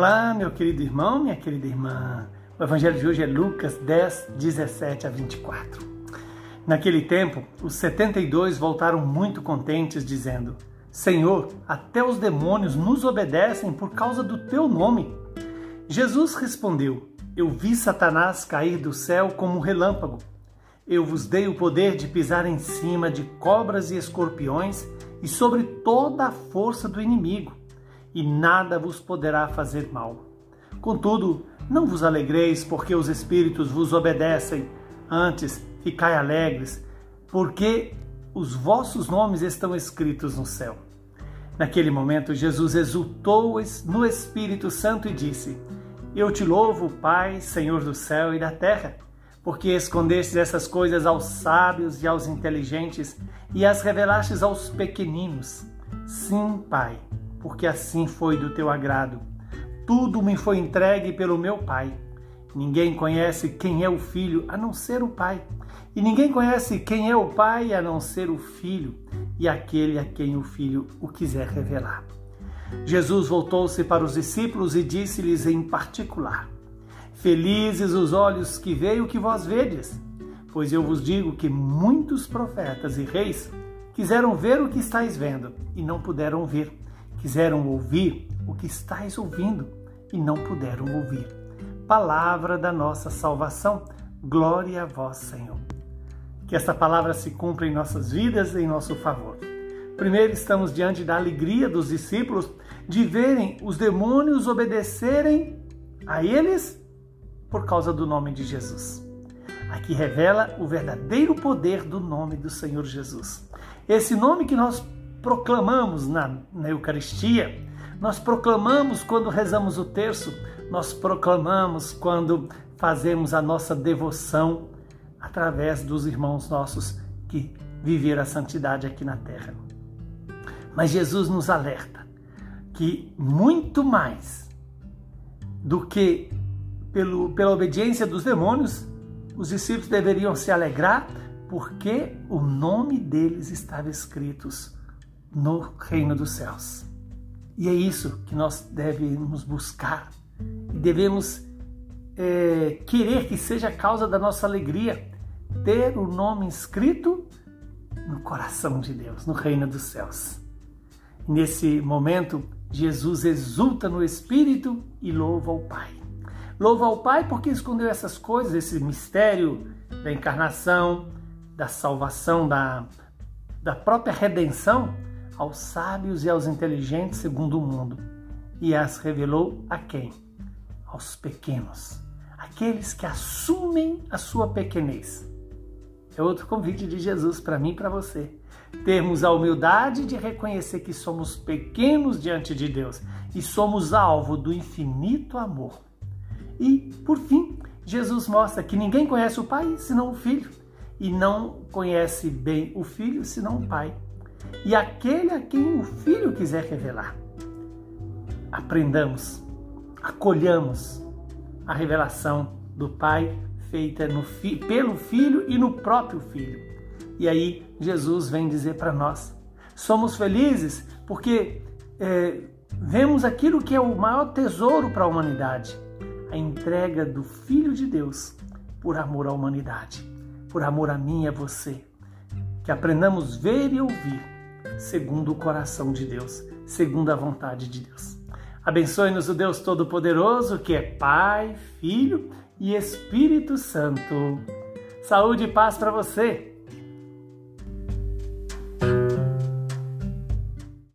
Olá, meu querido irmão, minha querida irmã. O evangelho de hoje é Lucas 10, 17 a 24. Naquele tempo, os 72 voltaram muito contentes, dizendo: Senhor, até os demônios nos obedecem por causa do teu nome. Jesus respondeu: Eu vi Satanás cair do céu como um relâmpago. Eu vos dei o poder de pisar em cima de cobras e escorpiões e sobre toda a força do inimigo e nada vos poderá fazer mal. Contudo, não vos alegreis porque os espíritos vos obedecem, antes ficai alegres, porque os vossos nomes estão escritos no céu. Naquele momento, Jesus exultou no Espírito Santo e disse: Eu te louvo, Pai, Senhor do céu e da terra, porque escondestes essas coisas aos sábios e aos inteligentes e as revelastes aos pequeninos. Sim, Pai porque assim foi do teu agrado. Tudo me foi entregue pelo meu Pai. Ninguém conhece quem é o Filho a não ser o Pai. E ninguém conhece quem é o Pai a não ser o Filho e aquele a quem o Filho o quiser revelar. Jesus voltou-se para os discípulos e disse-lhes em particular: Felizes os olhos que veem o que vós vedes, pois eu vos digo que muitos profetas e reis quiseram ver o que estáis vendo e não puderam ver Quiseram ouvir o que estáis ouvindo e não puderam ouvir. Palavra da nossa salvação. Glória a vós, Senhor. Que essa palavra se cumpra em nossas vidas em nosso favor. Primeiro, estamos diante da alegria dos discípulos de verem os demônios obedecerem a eles por causa do nome de Jesus. Aqui revela o verdadeiro poder do nome do Senhor Jesus. Esse nome que nós proclamamos na, na Eucaristia, nós proclamamos quando rezamos o terço, nós proclamamos quando fazemos a nossa devoção através dos irmãos nossos que viveram a santidade aqui na terra. Mas Jesus nos alerta que muito mais do que pelo, pela obediência dos demônios, os discípulos deveriam se alegrar porque o nome deles estava escritos no reino dos céus. E é isso que nós devemos buscar e devemos é, querer que seja a causa da nossa alegria ter o nome inscrito no coração de Deus, no reino dos céus. Nesse momento, Jesus exulta no Espírito e louva ao Pai. Louva ao Pai porque escondeu essas coisas, esse mistério da encarnação, da salvação, da, da própria redenção aos sábios e aos inteligentes segundo o mundo, e as revelou a quem? Aos pequenos, aqueles que assumem a sua pequenez. É outro convite de Jesus para mim e para você. Termos a humildade de reconhecer que somos pequenos diante de Deus e somos alvo do infinito amor. E, por fim, Jesus mostra que ninguém conhece o Pai senão o Filho, e não conhece bem o Filho senão o Pai e aquele a quem o Filho quiser revelar. Aprendamos, acolhamos a revelação do Pai feita no, pelo Filho e no próprio Filho. E aí Jesus vem dizer para nós: somos felizes porque é, vemos aquilo que é o maior tesouro para a humanidade, a entrega do Filho de Deus por amor à humanidade, por amor a mim e a você. Que aprendamos ver e ouvir segundo o coração de Deus, segundo a vontade de Deus. Abençoe-nos o Deus Todo-Poderoso, que é Pai, Filho e Espírito Santo. Saúde e paz para você.